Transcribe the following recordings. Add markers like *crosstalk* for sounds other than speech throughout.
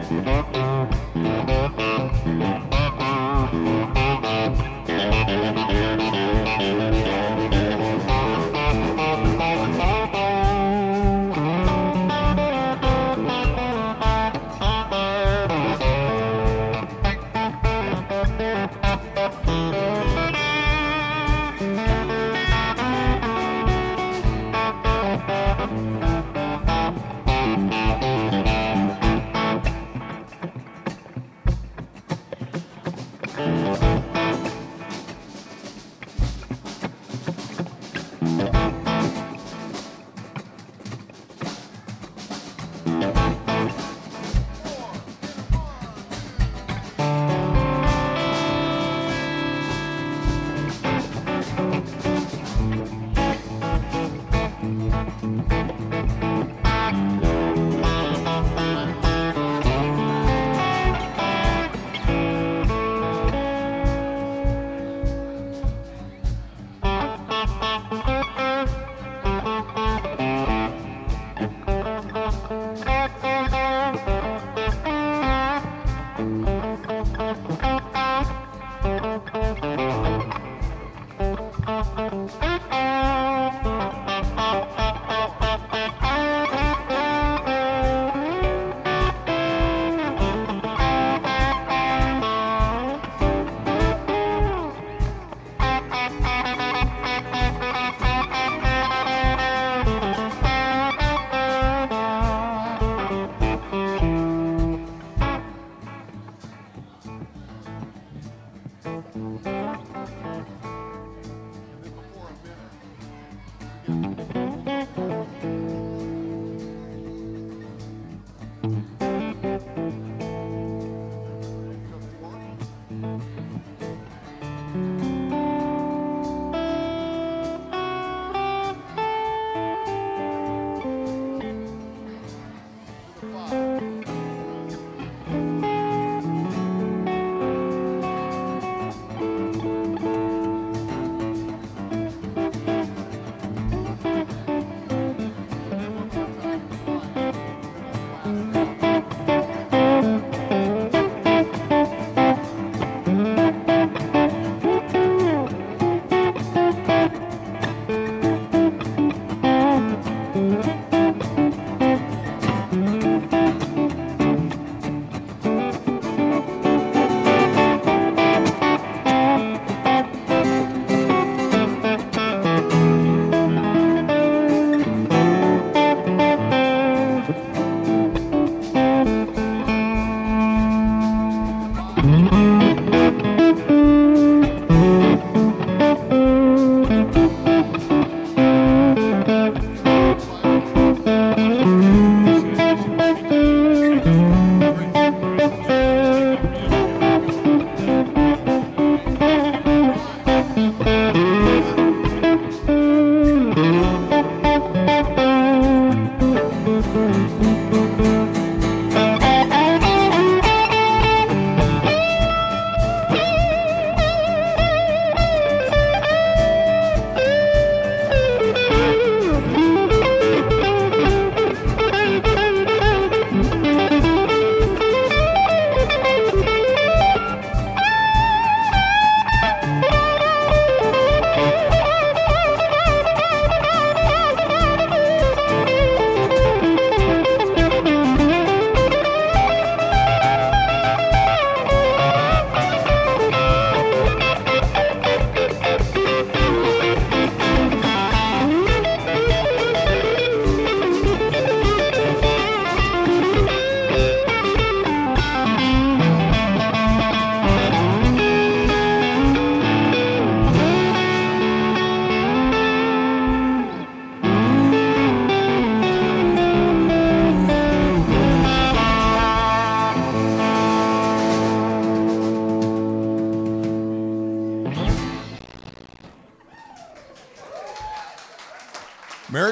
Thank you.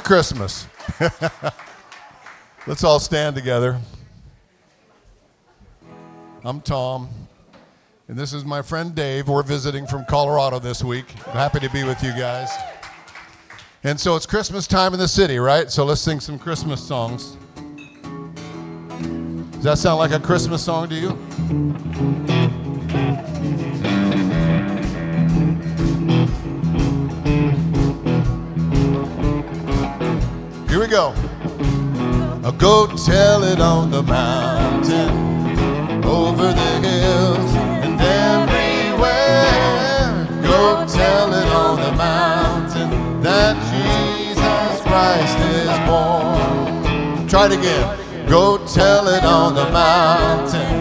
Christmas. *laughs* Let's all stand together. I'm Tom, and this is my friend Dave. We're visiting from Colorado this week. happy to be with you guys. And so it's Christmas time in the city, right? So let's sing some Christmas songs. Does that sound like a Christmas song to you? Go tell it on the mountain, over the hills, and everywhere. Go tell it on the mountain that Jesus Christ is born. Try it again. Go tell it on the mountain.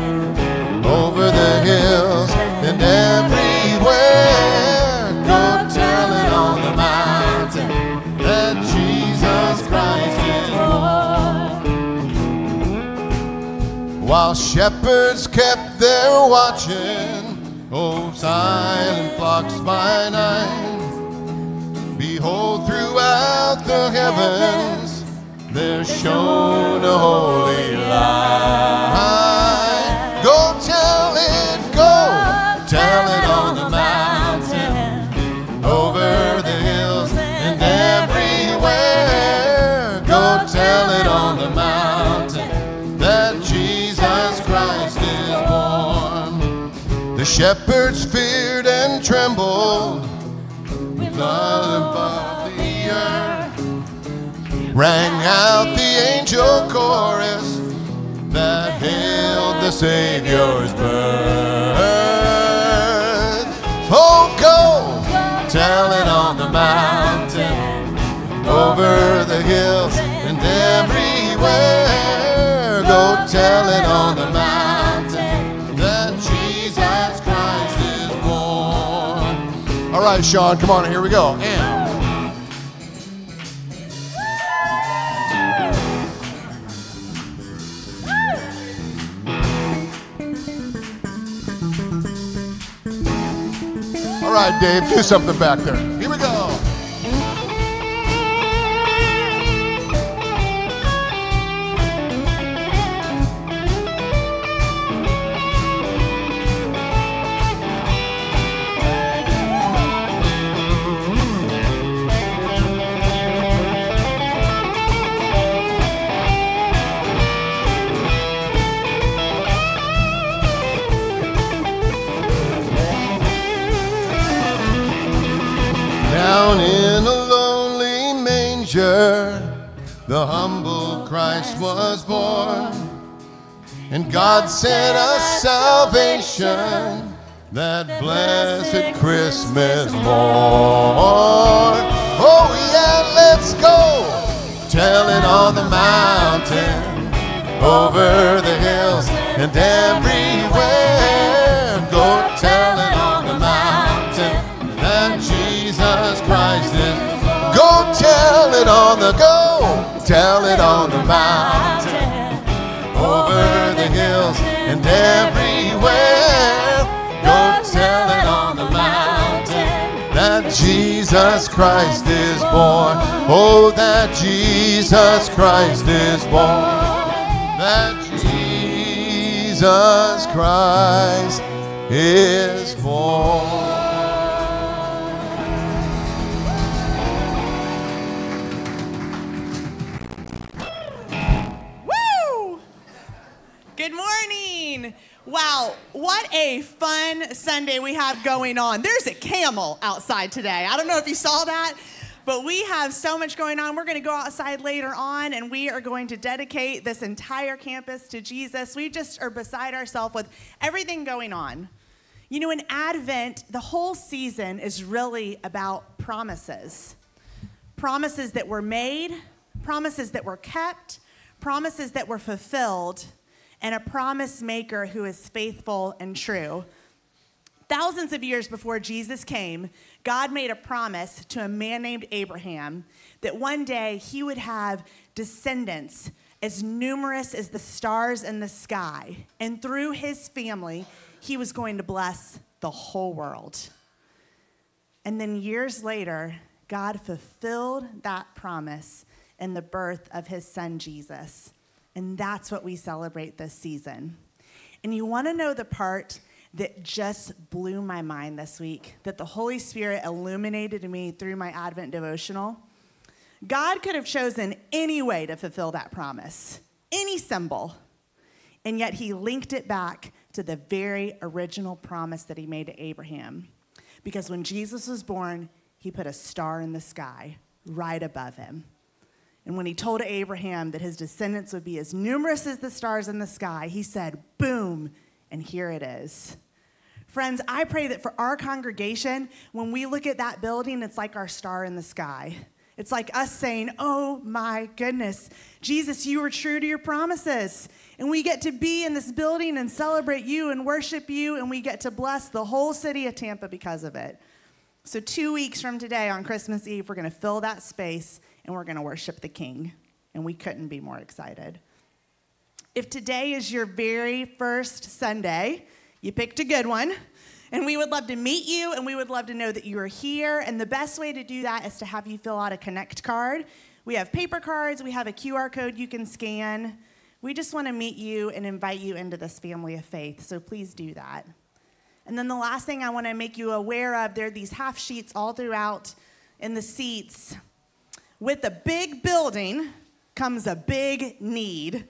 While shepherds kept their watching, oh, silent flocks by night. Behold, throughout the heavens there shone a holy light. Shepherds feared and trembled blood above the earth. Rang out the angel chorus that hailed the Savior's birth. Oh, go tell it on the mountain, over the hills and everywhere. Go tell it on the mountain right, Sean, come on, here we go. And All right, Dave, do something back there. Down in a lonely manger, the humble Christ was born. And God sent us salvation that blessed Christmas morn. Oh, yeah, let's go. Tell it on the mountain, over the hills, and everywhere. Tell it on the mountain, over the hills, and everywhere. Go tell it on the mountain that Jesus Christ is born. Oh, that Jesus Christ is born. That Jesus Christ is born. Wow, what a fun Sunday we have going on. There's a camel outside today. I don't know if you saw that, but we have so much going on. We're going to go outside later on and we are going to dedicate this entire campus to Jesus. We just are beside ourselves with everything going on. You know, in Advent, the whole season is really about promises promises that were made, promises that were kept, promises that were fulfilled, and a promise maker who is faithful and true. Thousands of years before Jesus came, God made a promise to a man named Abraham that one day he would have descendants as numerous as the stars in the sky. And through his family, he was going to bless the whole world. And then years later, God fulfilled that promise in the birth of his son Jesus. And that's what we celebrate this season. And you want to know the part that just blew my mind this week, that the Holy Spirit illuminated me through my Advent devotional? God could have chosen any way to fulfill that promise, any symbol. And yet he linked it back to the very original promise that he made to Abraham. Because when Jesus was born, he put a star in the sky right above him. And when he told Abraham that his descendants would be as numerous as the stars in the sky, he said, Boom, and here it is. Friends, I pray that for our congregation, when we look at that building, it's like our star in the sky. It's like us saying, Oh my goodness, Jesus, you were true to your promises. And we get to be in this building and celebrate you and worship you, and we get to bless the whole city of Tampa because of it. So, two weeks from today on Christmas Eve, we're going to fill that space and we're going to worship the King. And we couldn't be more excited. If today is your very first Sunday, you picked a good one. And we would love to meet you and we would love to know that you are here. And the best way to do that is to have you fill out a Connect card. We have paper cards, we have a QR code you can scan. We just want to meet you and invite you into this family of faith. So please do that. And then the last thing I want to make you aware of there are these half sheets all throughout in the seats. With a big building comes a big need.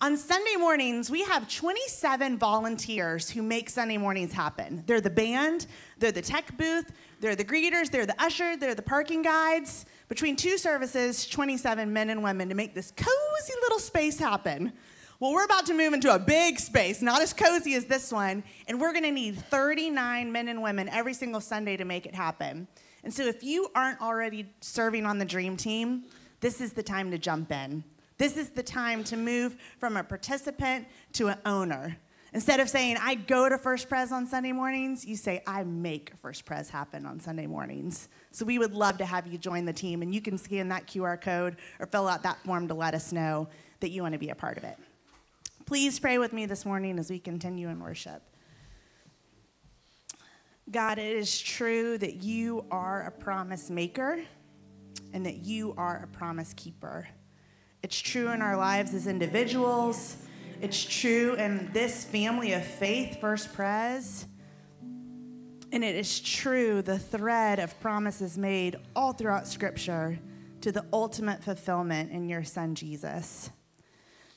On Sunday mornings, we have 27 volunteers who make Sunday mornings happen. They're the band, they're the tech booth, they're the greeters, they're the usher, they're the parking guides. Between two services, 27 men and women to make this cozy little space happen. Well, we're about to move into a big space, not as cozy as this one, and we're gonna need 39 men and women every single Sunday to make it happen. And so if you aren't already serving on the dream team, this is the time to jump in. This is the time to move from a participant to an owner. Instead of saying, I go to First Pres on Sunday mornings, you say, I make First Pres happen on Sunday mornings. So we would love to have you join the team, and you can scan that QR code or fill out that form to let us know that you want to be a part of it. Please pray with me this morning as we continue in worship. God, it is true that you are a promise maker and that you are a promise keeper. It's true in our lives as individuals. It's true in this family of faith, First Pres. And it is true, the thread of promises made all throughout Scripture to the ultimate fulfillment in your Son, Jesus.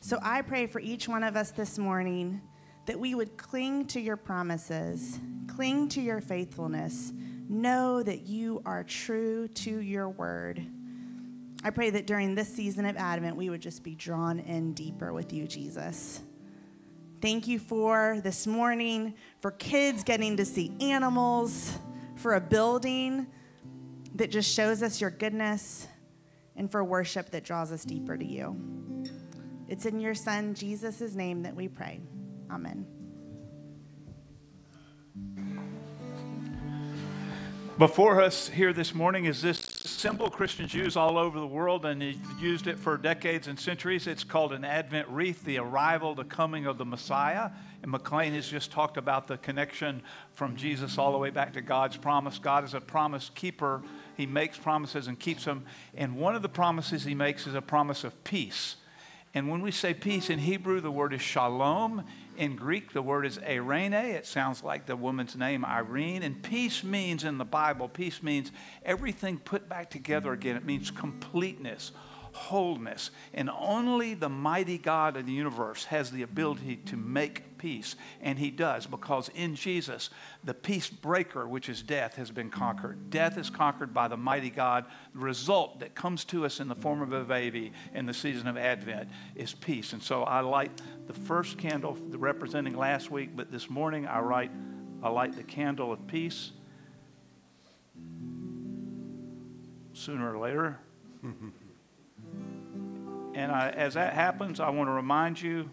So I pray for each one of us this morning that we would cling to your promises, cling to your faithfulness, know that you are true to your word. I pray that during this season of Advent, we would just be drawn in deeper with you, Jesus. Thank you for this morning, for kids getting to see animals, for a building that just shows us your goodness, and for worship that draws us deeper to you. It's in your Son, Jesus' name, that we pray. Amen. Before us here this morning is this symbol Christians use all over the world, and they've used it for decades and centuries. It's called an Advent wreath, the arrival, the coming of the Messiah. And McLean has just talked about the connection from Jesus all the way back to God's promise. God is a promise keeper, He makes promises and keeps them. And one of the promises He makes is a promise of peace. And when we say peace in Hebrew, the word is shalom. In Greek, the word is Irene. It sounds like the woman's name, Irene. And peace means, in the Bible, peace means everything put back together again. It means completeness, wholeness. And only the mighty God of the universe has the ability to make peace. And he does, because in Jesus, the peace breaker, which is death, has been conquered. Death is conquered by the mighty God. The result that comes to us in the form of a baby in the season of Advent is peace. And so I light the first candle representing last week, but this morning I, light I light the candle of peace. Sooner or later. *laughs* And I, as that happens, I want to remind you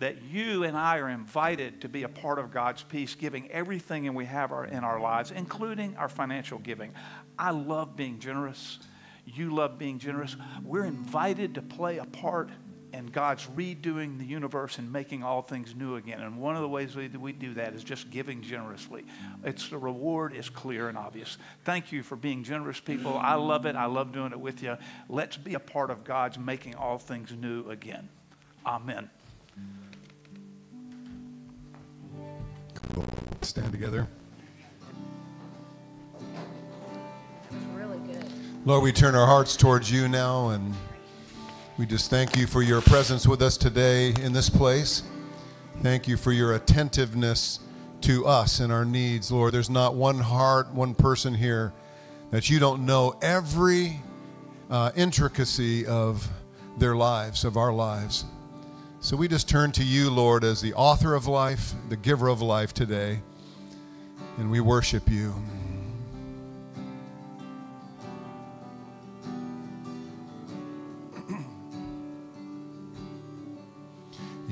that you and I are invited to be a part of God's peace, giving everything and we have our, in our lives, including our financial giving. I love being generous. You love being generous. We're invited to play a part in God's redoing the universe and making all things new again. And one of the ways we, we do that is just giving generously. It's the reward is clear and obvious. Thank you for being generous, people. I love it. I love doing it with you. Let's be a part of God's making all things new again. Amen. Cool. Stand together. It's really good. Lord, we turn our hearts towards you now, and we just thank you for your presence with us today in this place. Thank you for your attentiveness to us and our needs, Lord. There's not one heart, one person here that you don't know every uh, intricacy of their lives, of our lives. So we just turn to you, Lord, as the author of life, the giver of life today, and we worship you.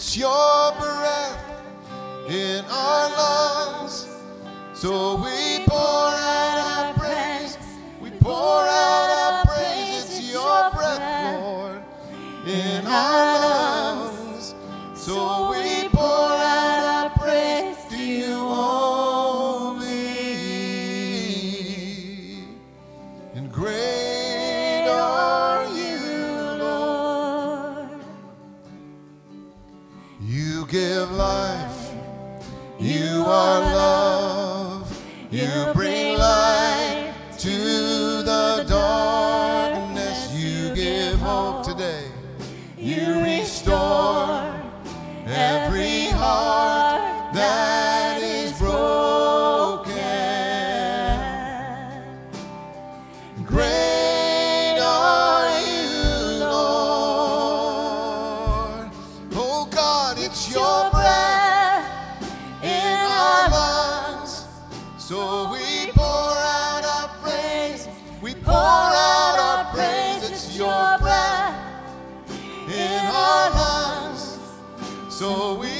It's your breath in our lungs. So we pour out our praise. We pour out our praise. It's your breath, Lord, in our so we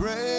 Great.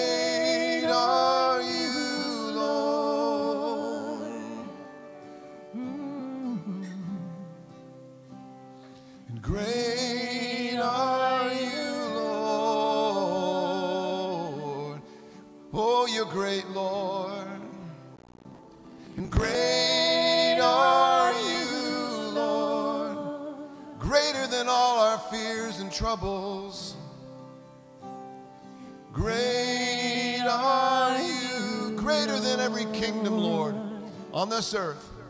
this earth.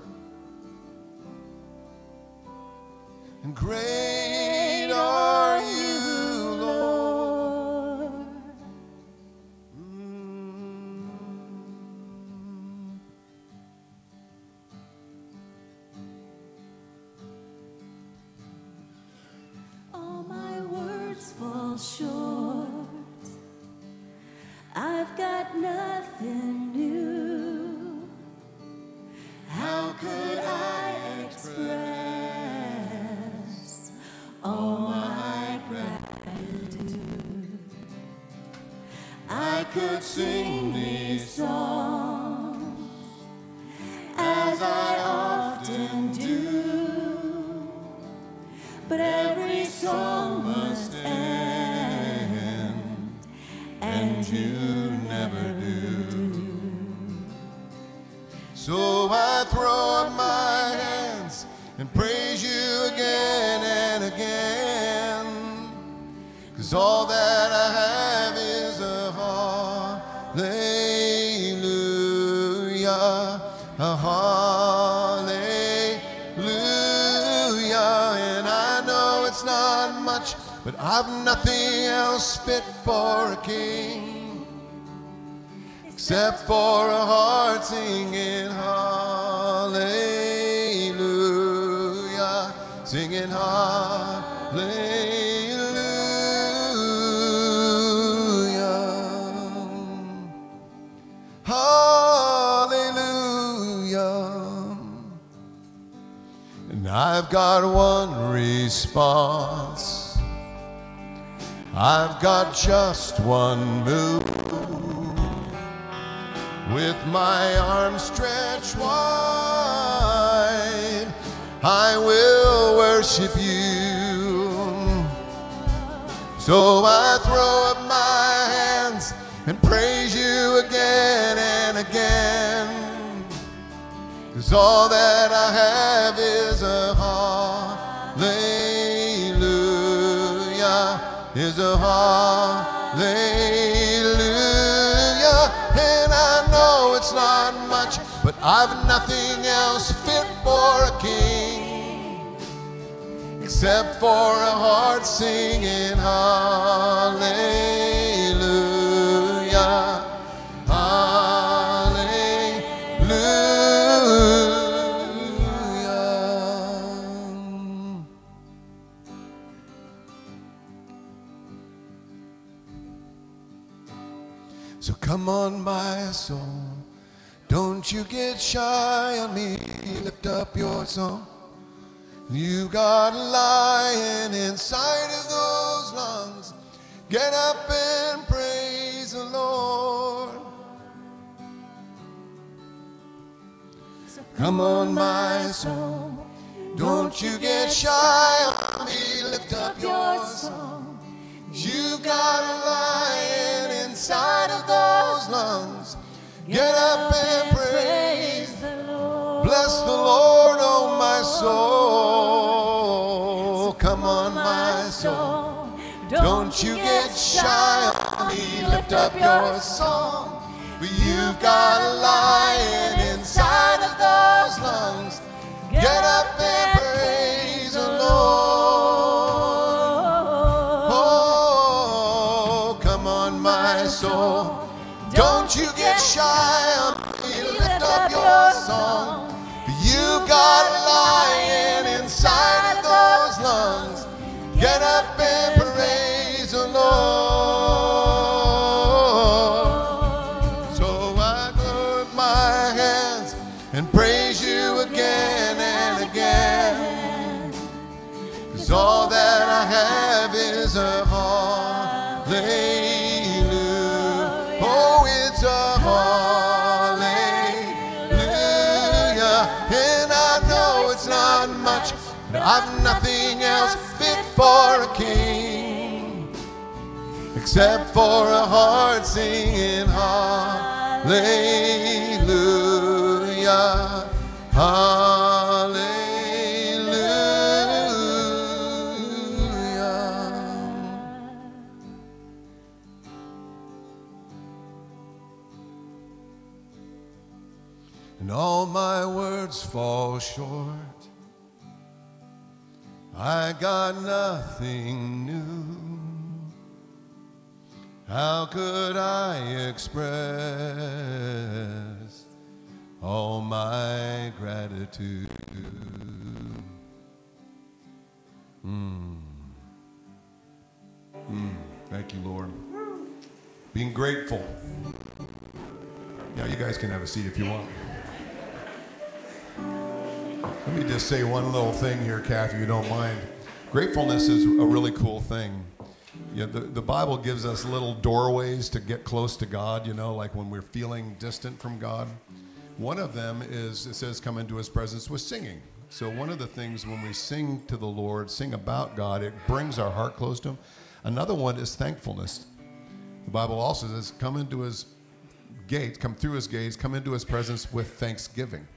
Not much, but I've nothing else fit for a king. Except for a heart singing hallelujah, singing hallelujah, I've got one response. I've got just one move with my arms stretched wide, I will worship you. So I throw up my hands and praise you again and again. Cause all that I have is a hallelujah. And I know it's not much, but I've nothing else fit for a king except for a heart singing hallelujah. Come on, my soul. Don't you get shy on me. Lift up your song. You got a lion inside of those lungs. Get up and praise the Lord. Come on, my soul. Don't you get shy on me. Lift up your song. You got a lion inside of those lungs. Get up and praise. the Lord. Bless the Lord, oh my soul. Come on, my soul. Don't you get shy on me. Lift up your song. For you've got a lion inside of those lungs. Get up you get shy I've nothing else fit for a king except for a heart singing hallelujah. Hallelujah. And all my words fall short. I got nothing new. How could I express all my gratitude? Mm. Mm. Thank you, Lord. Being grateful. Yeah, you guys can have a seat if you want. Let me just say one little thing here, Kathy, if you don't mind. Gratefulness is a really cool thing. Yeah, the, the Bible gives us little doorways to get close to God, you know, like when we're feeling distant from God. One of them is, it says, come into his presence with singing. So, one of the things when we sing to the Lord, sing about God, it brings our heart close to him. Another one is thankfulness. The Bible also says, come into his gates, come through his gates, come into his presence with thanksgiving.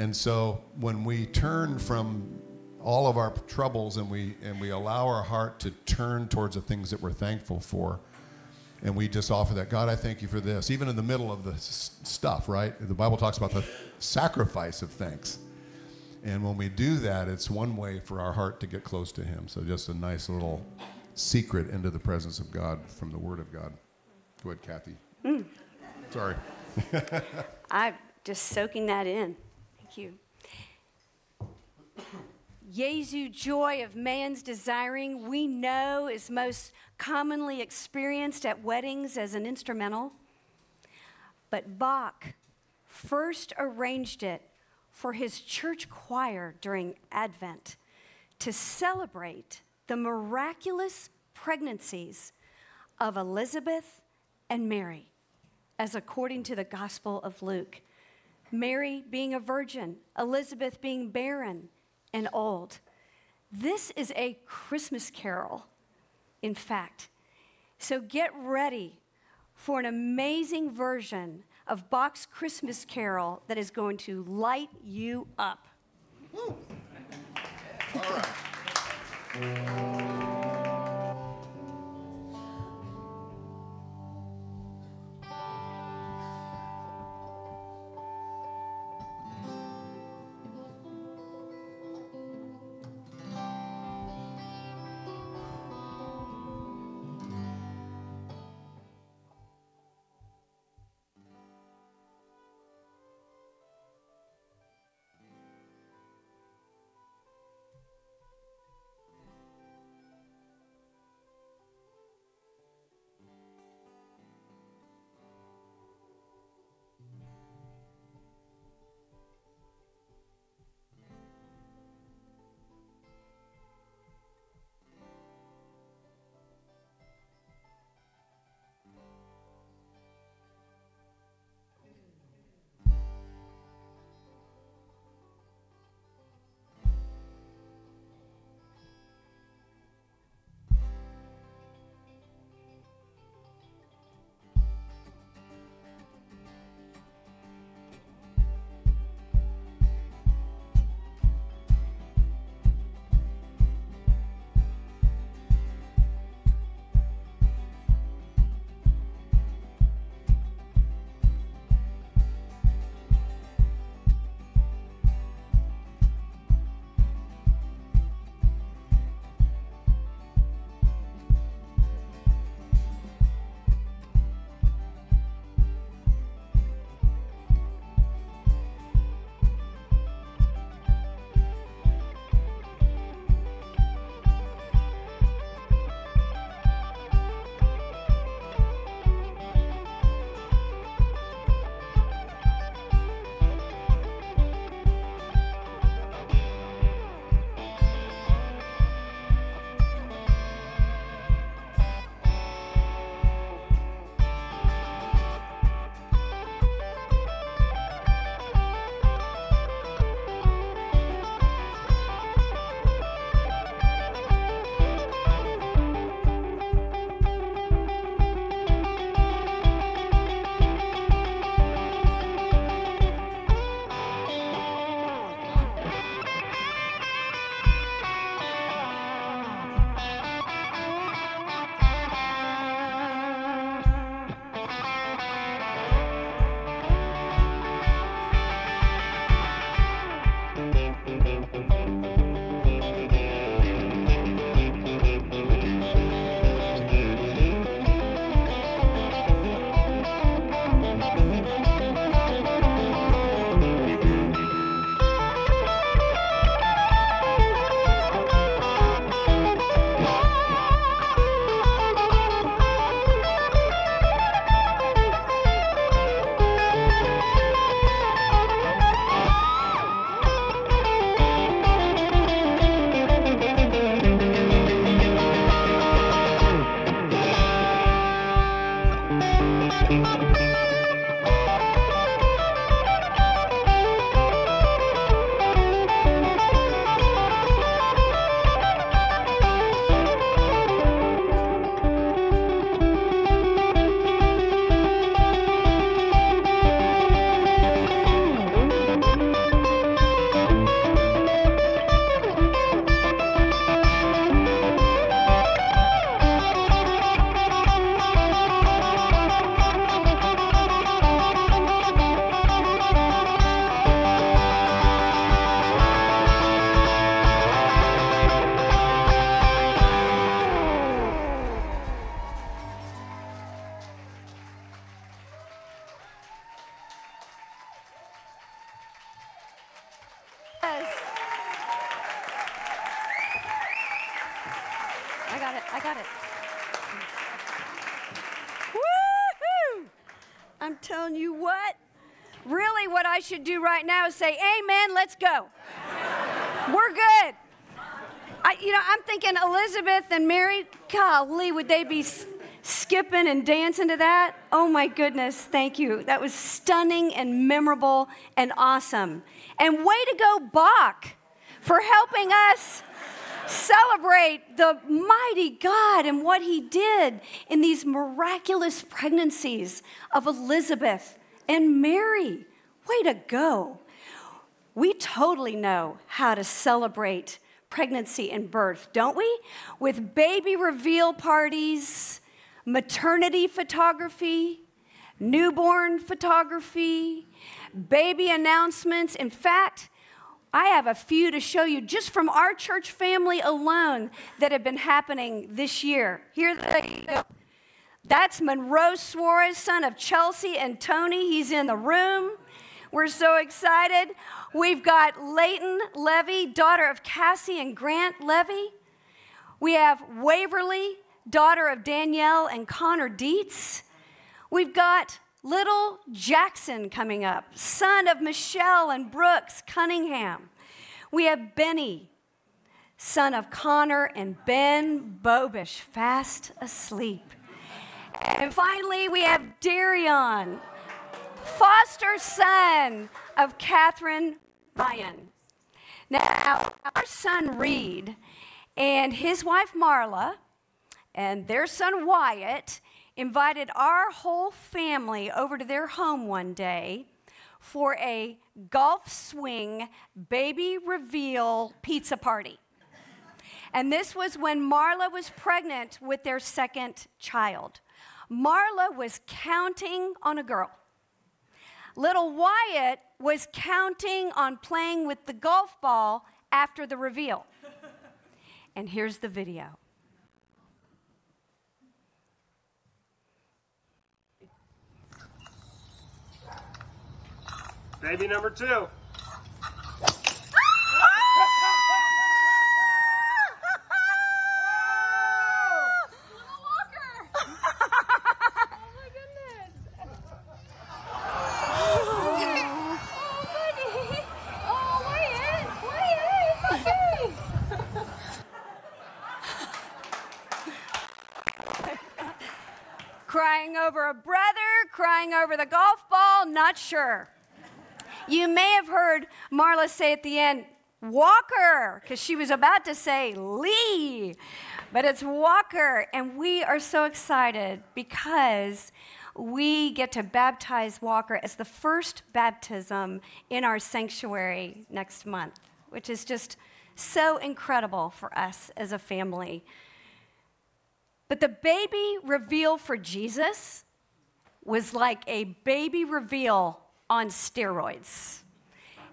And so when we turn from all of our troubles and we and we allow our heart to turn towards the things that we're thankful for, and we just offer that God, I thank you for this, even in the middle of the s- stuff, right? The Bible talks about the sacrifice of thanks. And when we do that, it's one way for our heart to get close to Him. So just a nice little secret into the presence of God from the Word of God. Go ahead, Kathy. Mm. Sorry. *laughs* I'm just soaking that in. Thank you. Jesu joy of man's desiring, we know is most commonly experienced at weddings as an instrumental. But Bach first arranged it for his church choir during Advent to celebrate the miraculous pregnancies of Elizabeth and Mary, as according to the Gospel of Luke. Mary being a virgin, Elizabeth being barren and old. This is a Christmas carol, in fact. So get ready for an amazing version of Bach's Christmas carol that is going to light you up. All right. Go. We're good. I, you know, I'm thinking Elizabeth and Mary, golly, would they be skipping and dancing to that? Oh my goodness, thank you. That was stunning and memorable and awesome. And way to go, Bach, for helping us celebrate the mighty God and what he did in these miraculous pregnancies of Elizabeth and Mary. Way to go. We totally know how to celebrate pregnancy and birth, don't we? With baby reveal parties, maternity photography, newborn photography, baby announcements. In fact, I have a few to show you just from our church family alone that have been happening this year. Here they go. That's Monroe Suarez, son of Chelsea and Tony. He's in the room. We're so excited. We've got Leighton Levy, daughter of Cassie and Grant Levy. We have Waverly, daughter of Danielle and Connor Dietz. We've got little Jackson coming up, son of Michelle and Brooks Cunningham. We have Benny, son of Connor and Ben Bobish, fast asleep. And finally, we have Darion, foster son of Catherine Ryan. Now, our son Reed and his wife Marla and their son Wyatt invited our whole family over to their home one day for a golf swing baby reveal pizza party. And this was when Marla was pregnant with their second child. Marla was counting on a girl. Little Wyatt was counting on playing with the golf ball after the reveal. *laughs* And here's the video. Baby number two. Over the golf ball, not sure. You may have heard Marla say at the end, Walker, because she was about to say Lee, but it's Walker. And we are so excited because we get to baptize Walker as the first baptism in our sanctuary next month, which is just so incredible for us as a family. But the baby reveal for Jesus was like a baby reveal on steroids.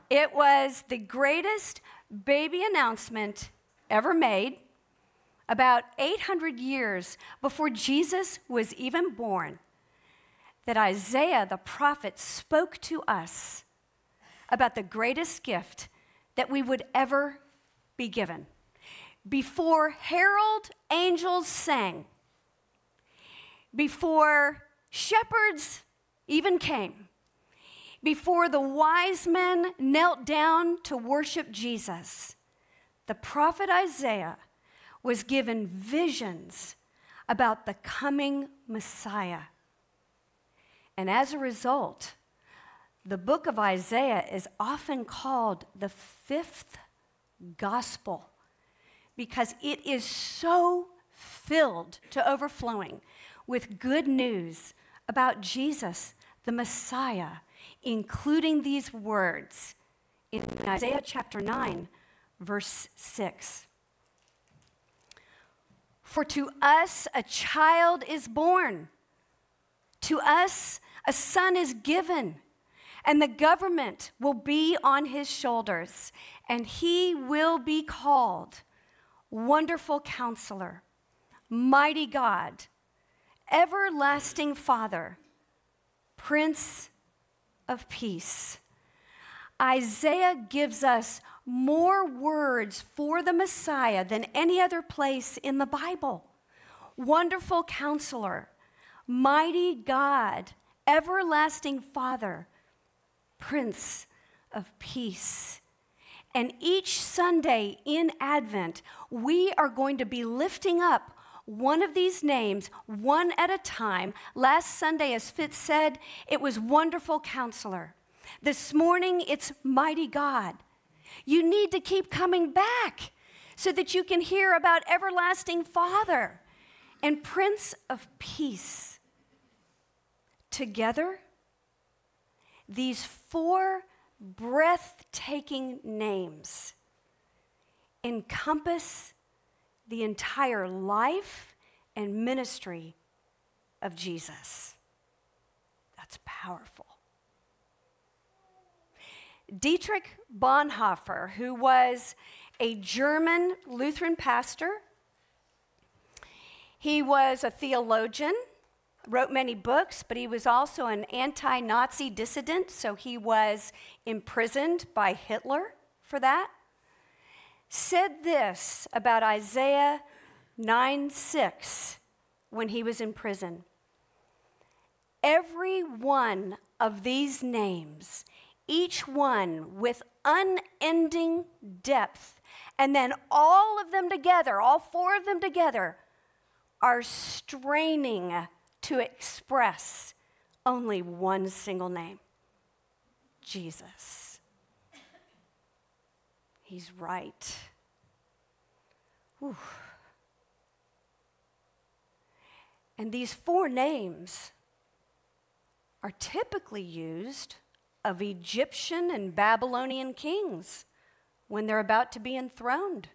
It was the greatest baby announcement ever made about 800 years before Jesus was even born that Isaiah the prophet spoke to us about the greatest gift that we would ever be given. Before herald angels sang, before shepherds even came, before the wise men knelt down to worship Jesus, the prophet Isaiah was given visions about the coming Messiah. And as a result, the book of Isaiah is often called the fifth gospel because it is so filled to overflowing with good news about Jesus, the Messiah, including these words in Isaiah chapter 9, verse 6. For to us a child is born, to us a son is given, and the government will be on his shoulders, and he will be called Wonderful Counselor, Mighty God, Everlasting Father, Prince of Peace. Isaiah gives us more words for the Messiah than any other place in the Bible. Wonderful Counselor, Mighty God, Everlasting Father, Prince of Peace. And each Sunday in Advent, we are going to be lifting up one of these names one at a time. Last Sunday, as Fitz said, it was Wonderful Counselor. This morning, it's Mighty God. You need to keep coming back so that you can hear about Everlasting Father and Prince of Peace. Together, these four breathtaking names encompass the entire life and ministry of Jesus. That's powerful. Dietrich Bonhoeffer, who was a German Lutheran pastor, he was a theologian, wrote many books, but he was also an anti Nazi dissident, so he was imprisoned by Hitler for that. Said this about Isaiah 9 6 when he was in prison. Every one of these names, each one with unending depth, and then all of them together, all four of them together, are straining to express only one single name Jesus. He's right. Whew. And these four names are typically used of Egyptian and Babylonian kings when they're about to be enthroned.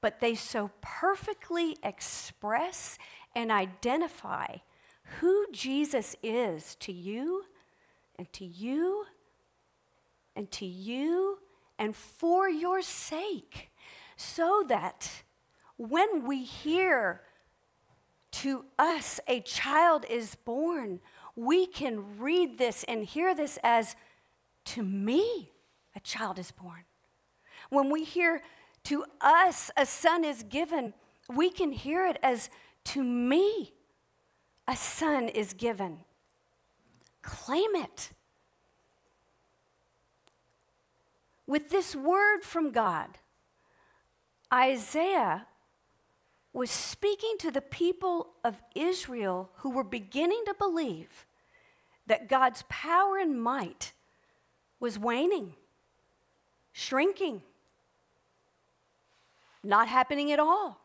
But they so perfectly express and identify who Jesus is to you and to you and to you and for your sake, so that when we hear to us a child is born, we can read this and hear this as to me a child is born. When we hear to us a son is given, we can hear it as to me a son is given. Claim it. With this word from God, Isaiah was speaking to the people of Israel who were beginning to believe that God's power and might was waning, shrinking, not happening at all.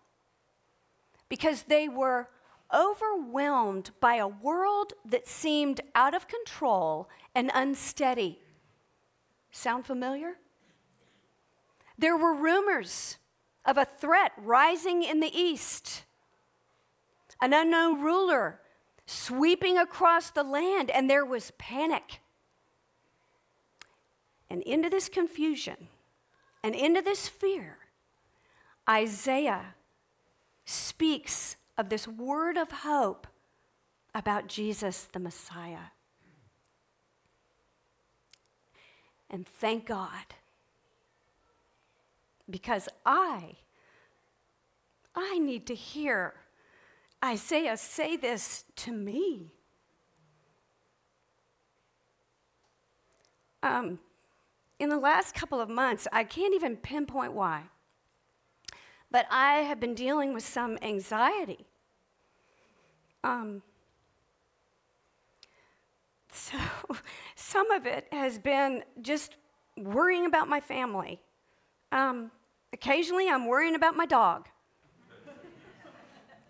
Because they were overwhelmed by a world that seemed out of control and unsteady. Sound familiar? There were rumors of a threat rising in the east, an unknown ruler sweeping across the land, and there was panic. And into this confusion and into this fear, Isaiah speaks of this word of hope about Jesus the Messiah. And thank God because I, I need to hear Isaiah say this to me. Um, in the last couple of months, I can't even pinpoint why, but I have been dealing with some anxiety. Um, *laughs* so, some of it has been just worrying about my family um, occasionally, I'm worrying about my dog.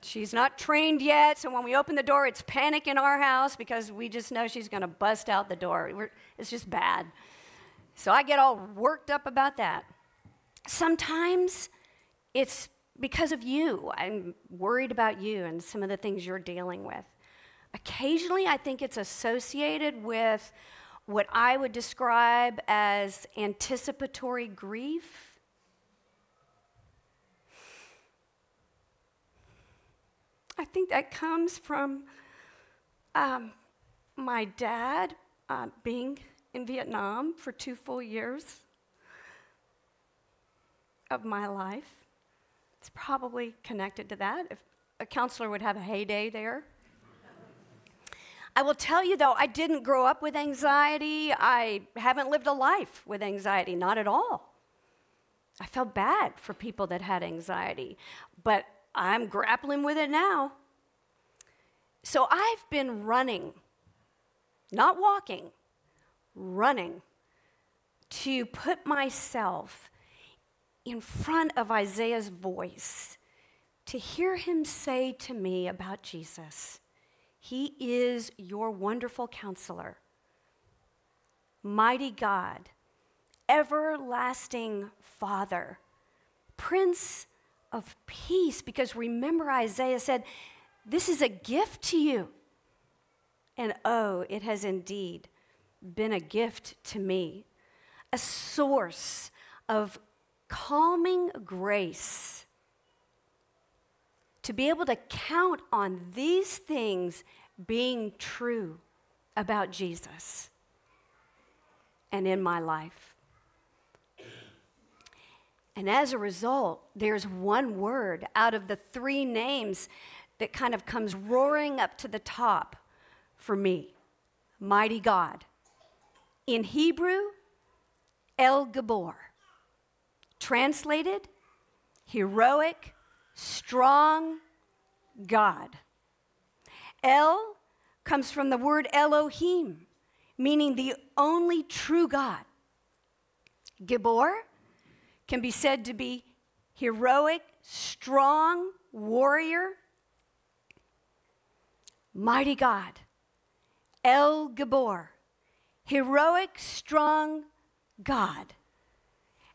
she's not trained yet, so when we open the door, it's panic in our house because we just know she's going to bust out the door. We're, it's just bad. So I get all worked up about that. Sometimes it's because of you. I'm worried about you and some of the things you're dealing with. Occasionally, I think it's associated with what I would describe as anticipatory grief. I think that comes from um, my dad uh, being in Vietnam for two full years of my life. It's probably connected to that. If a counselor would have a heyday there. I will tell you though, I didn't grow up with anxiety. I haven't lived a life with anxiety, not at all. I felt bad for people that had anxiety, but I'm grappling with it now. So I've been running, not walking, running to put myself in front of Isaiah's voice to hear him say to me about Jesus. He is your wonderful counselor, mighty God, everlasting Father, Prince of Peace. Because remember, Isaiah said, This is a gift to you. And oh, it has indeed been a gift to me, a source of calming grace to be able to count on these things being true about Jesus and in my life. And as a result, there's one word out of the three names that kind of comes roaring up to the top for me Mighty God. In Hebrew, El Gibor. Translated, heroic, strong God. El comes from the word Elohim, meaning the only true God. Gibor can be said to be heroic, strong warrior. Mighty God, El Gibor, heroic, strong God.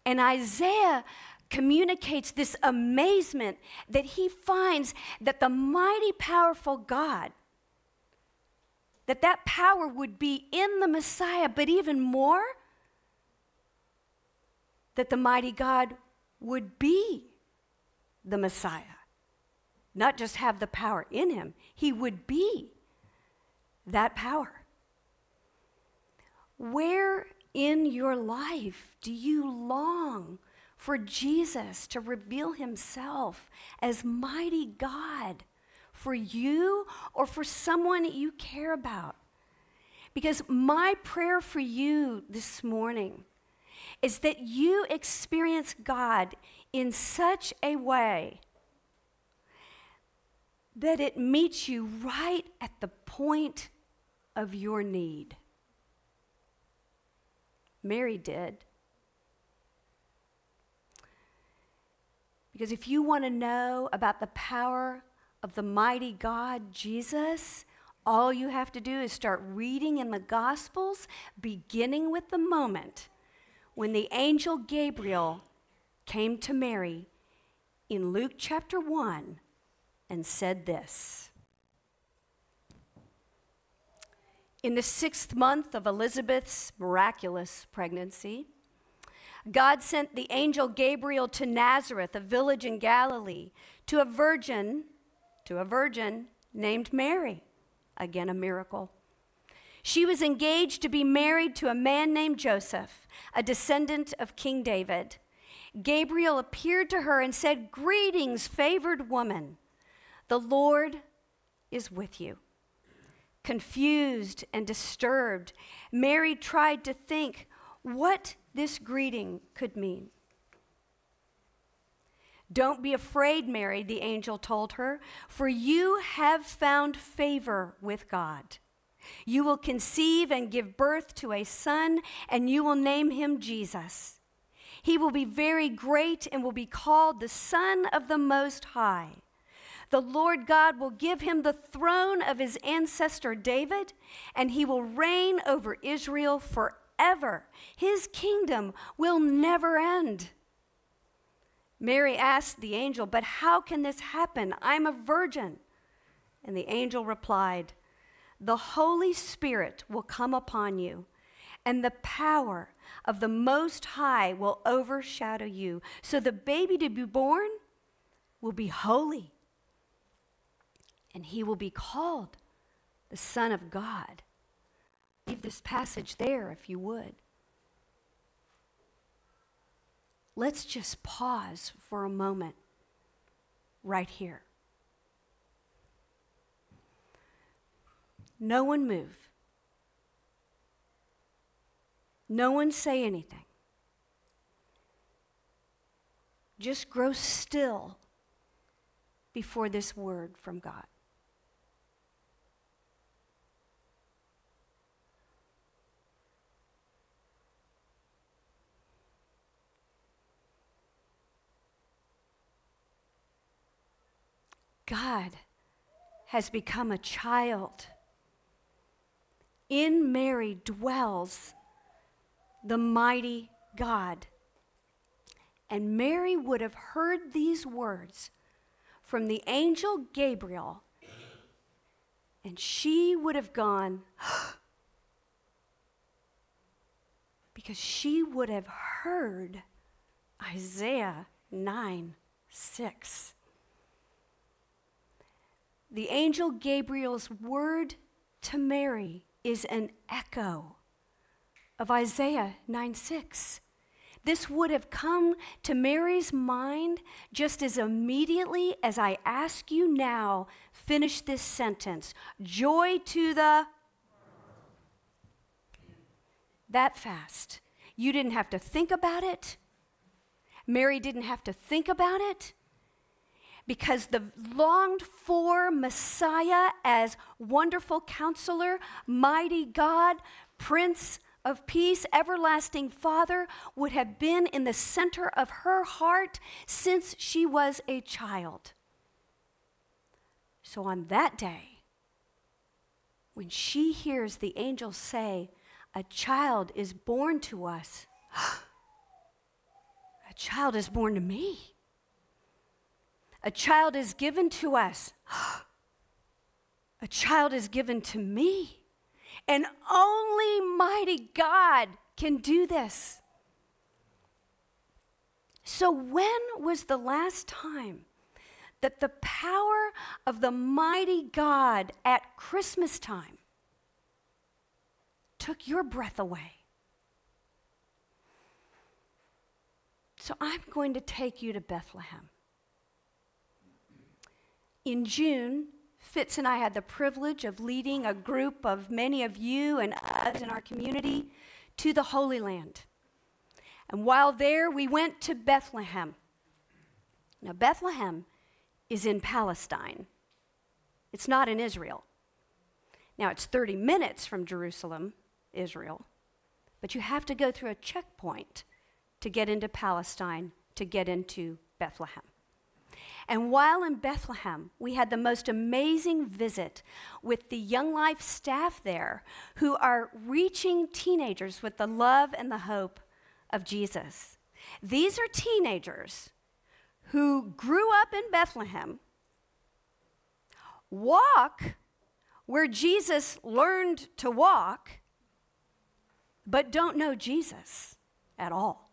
And Isaiah communicates this amazement that he finds that the mighty powerful God that that power would be in the Messiah, but even more that the mighty God would be the Messiah. Not just have the power in him, he would be that power. Where in your life do you long for Jesus to reveal himself as mighty God for you or for someone you care about. Because my prayer for you this morning is that you experience God in such a way that it meets you right at the point of your need. Mary did. Because if you want to know about the power of the mighty God, Jesus, all you have to do is start reading in the Gospels, beginning with the moment when the angel Gabriel came to Mary in Luke chapter 1 and said this. In the sixth month of Elizabeth's miraculous pregnancy, God sent the angel Gabriel to Nazareth, a village in Galilee, to a virgin, to a virgin named Mary. Again, a miracle. She was engaged to be married to a man named Joseph, a descendant of King David. Gabriel appeared to her and said, Greetings, favored woman. The Lord is with you. Confused and disturbed, Mary tried to think what this greeting could mean. Don't be afraid, Mary, the angel told her, for you have found favor with God. You will conceive and give birth to a son, and you will name him Jesus. He will be very great and will be called the Son of the Most High. The Lord God will give him the throne of his ancestor David, and he will reign over Israel forever forever. His kingdom will never end. Mary asked the angel, But how can this happen? I'm a virgin. And the angel replied, The Holy Spirit will come upon you, and the power of the Most High will overshadow you. So the baby to be born will be holy, and he will be called the Son of God. Leave this passage there if you would. Let's just pause for a moment right here. No one move. No one say anything. Just grow still before this word from God. God has become a child. In Mary dwells the mighty God. And Mary would have heard these words from the angel Gabriel, and she would have gone, *gasps* because she would have heard Isaiah 9 6. The angel Gabriel's word to Mary is an echo of Isaiah 9 6. This would have come to Mary's mind just as immediately as I ask you now, finish this sentence. Joy to the. That fast. You didn't have to think about it. Mary didn't have to think about it because the longed for Messiah as wonderful counselor, mighty God, Prince of Peace, everlasting Father would have been in the center of her heart since she was a child. So on that day, when she hears the angel say, A child is born to us, *gasps* a child is born to me. A child is given to us. *gasps* A child is given to me. And only mighty God can do this. So, when was the last time that the power of the mighty God at Christmas time took your breath away? So, I'm going to take you to Bethlehem. In June, Fitz and I had the privilege of leading a group of many of you and us in our community to the Holy Land. And while there, we went to Bethlehem. Now, Bethlehem is in Palestine, it's not in Israel. Now, it's 30 minutes from Jerusalem, Israel, but you have to go through a checkpoint to get into Palestine, to get into Bethlehem. And while in Bethlehem, we had the most amazing visit with the Young Life staff there who are reaching teenagers with the love and the hope of Jesus. These are teenagers who grew up in Bethlehem, walk where Jesus learned to walk, but don't know Jesus at all.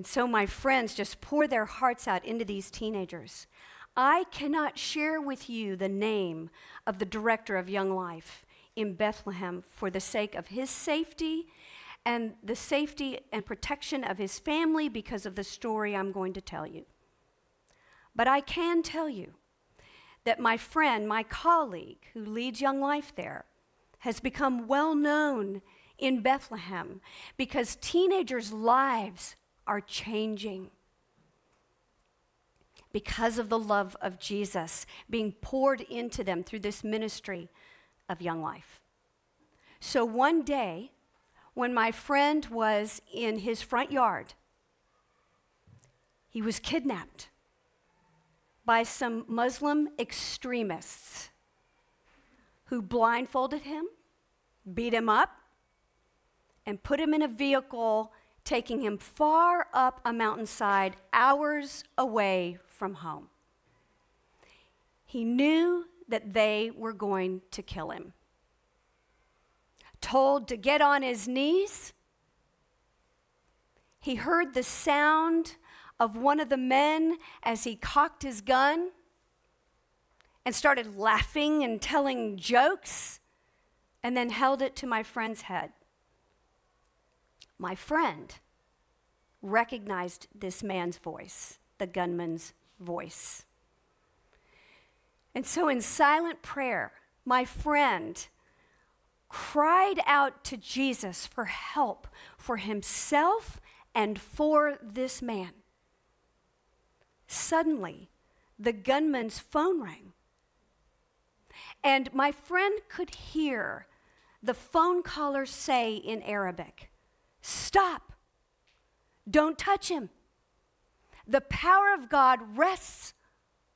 And so my friends just pour their hearts out into these teenagers. I cannot share with you the name of the director of Young Life in Bethlehem for the sake of his safety and the safety and protection of his family because of the story I'm going to tell you. But I can tell you that my friend, my colleague who leads Young Life there, has become well known in Bethlehem because teenagers' lives are changing because of the love of Jesus being poured into them through this ministry of Young Life. So one day, when my friend was in his front yard, he was kidnapped by some Muslim extremists who blindfolded him, beat him up, and put him in a vehicle taking him far up a mountainside, hours away from home. He knew that they were going to kill him. Told to get on his knees, he heard the sound of one of the men as he cocked his gun and started laughing and telling jokes, and then held it to my friend's head. My friend recognized this man's voice the gunman's voice. And so, in silent prayer, my friend cried out to Jesus for help for himself and for this man. Suddenly, the gunman's phone rang. And my friend could hear the phone caller say in Arabic, Stop! Don't touch him. The power of God rests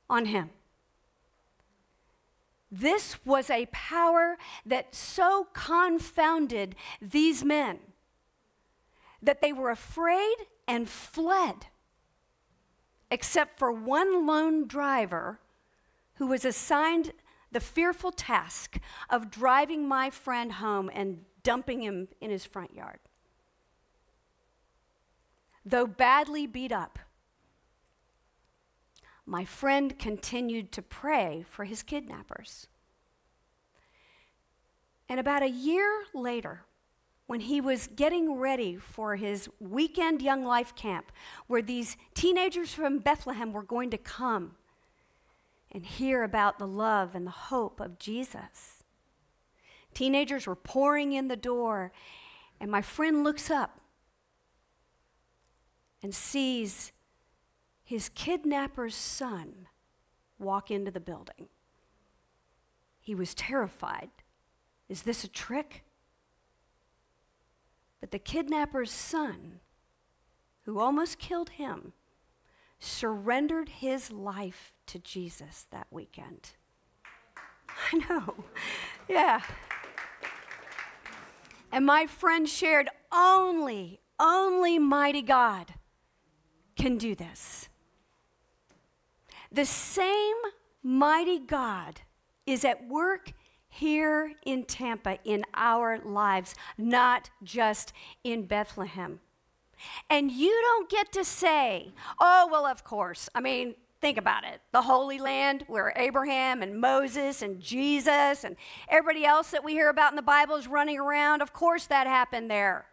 on him. This was a power that so confounded these men that they were afraid and fled, except for one lone driver who was assigned the fearful task of driving my friend home and dumping him in his front yard. Though badly beat up, my friend continued to pray for his kidnappers. And about a year later, when he was getting ready for his weekend Young Life camp, where these teenagers from Bethlehem were going to come and hear about the love and the hope of Jesus. Teenagers were pouring in the door, and my friend looks up and sees his kidnapper's son walk into the building. He was terrified. Is this a trick? But the kidnapper's son, who almost killed him, surrendered his life to Jesus that weekend. *laughs* I know. Yeah. And my friend shared only, only mighty God can do this. The same mighty God is at work here in Tampa in our lives, not just in Bethlehem. And you don't get to say, oh, well, of course. I mean, think about it. The Holy Land, where Abraham and Moses and Jesus and everybody else that we hear about in the Bible is running around, of course that happened there.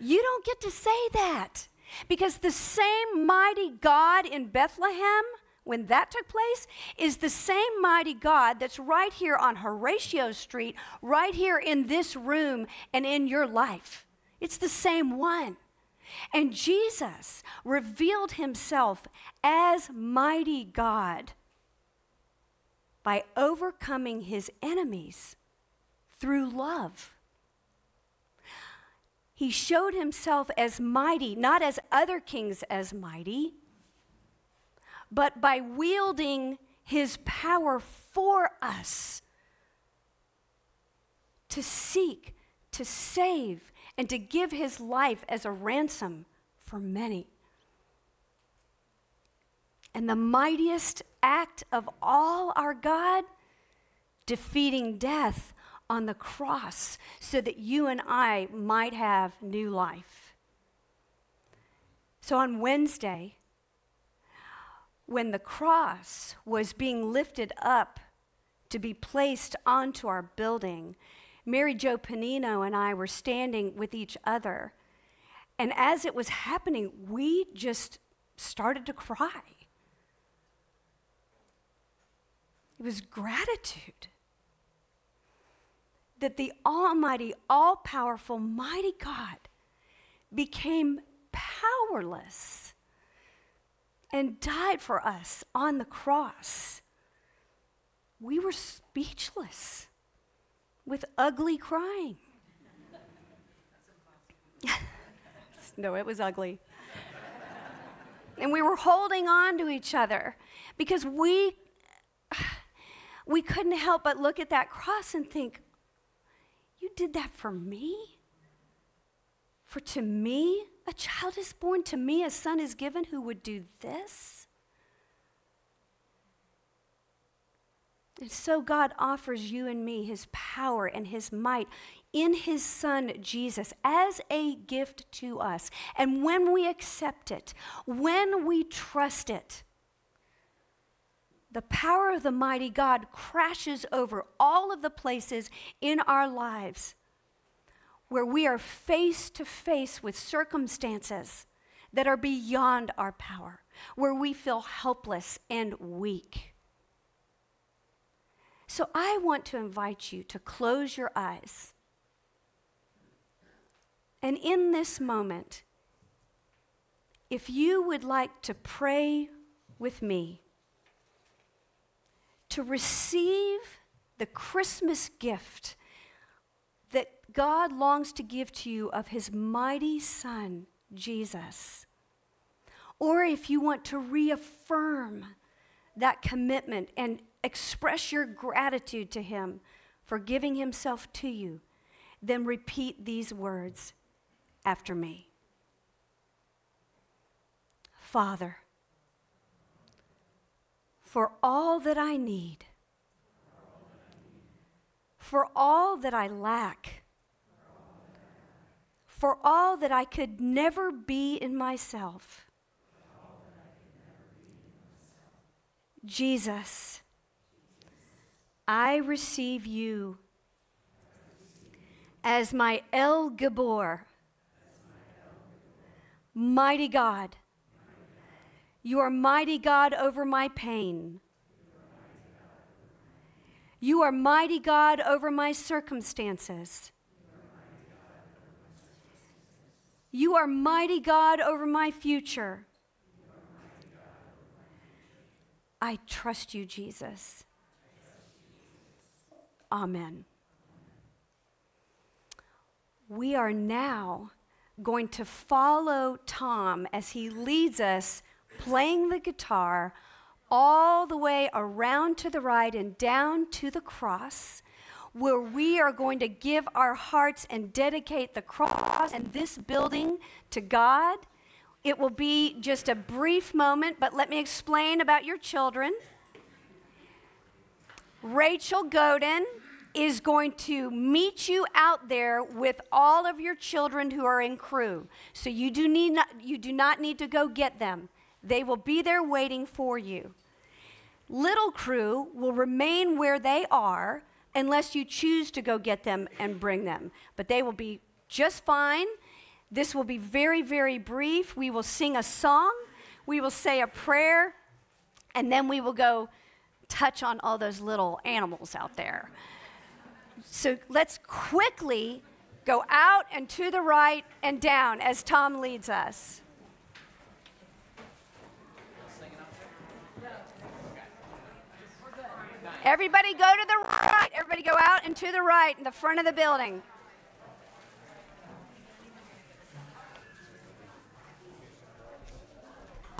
You don't get to say that because the same mighty God in Bethlehem when that took place is the same mighty God that's right here on Horatio Street, right here in this room and in your life. It's the same one. And Jesus revealed himself as mighty God by overcoming his enemies through love. He showed himself as mighty, not as other kings as mighty but by wielding his power for us to seek, to save, and to give his life as a ransom for many. And the mightiest act of all our God, defeating death on the cross so that you and I might have new life. So on Wednesday, when the cross was being lifted up to be placed onto our building, Mary Jo Panino and I were standing with each other. And as it was happening, we just started to cry. It was gratitude that the Almighty, all powerful, mighty God became powerless and died for us on the cross, we were speechless with ugly crying. *laughs* no, it was ugly. and we were holding on to each other because we *sighs* we couldn't help but look at that cross and think, you did that for me? For to me, a child is born, to me, a son is given who would do this. And so God offers you and me his power and his might in his son Jesus as a gift to us. And when we accept it, when we trust it, the power of the mighty God crashes over all of the places in our lives where we are face to face with circumstances that are beyond our power, where we feel helpless and weak. So I want to invite you to close your eyes. And in this moment, if you would like to pray with me, to receive the Christmas gift that God longs to give to you of his mighty Son, Jesus. Or if you want to reaffirm that commitment and express your gratitude to him for giving himself to you, then repeat these words after me Father, for all that I need, for all that I lack, for all that I could never be in myself. Jesus, I receive you as my El Gibor, mighty God. You are mighty God over my pain. You are mighty God over my circumstances. You are mighty God over my future. I trust you, Jesus. Amen. We are now going to follow Tom as he leads us playing the guitar all the way around to the right and down to the cross, where we are going to give our hearts and dedicate the cross and this building to God. It will be just a brief moment, but let me explain about your children. Rachel Godin is going to meet you out there with all of your children who are in crew. So you do, need not, you do not need to go get them. They will be there waiting for you. Little crew will remain where they are unless you choose to go get them and bring them. But they will be just fine. This will be very, very brief. We will sing a song, we will say a prayer, and then we will go touch on all those little animals out there. So let's quickly go out and to the right and down as Tom leads us. Everybody go to the right. Everybody go out and to the right in the front of the building.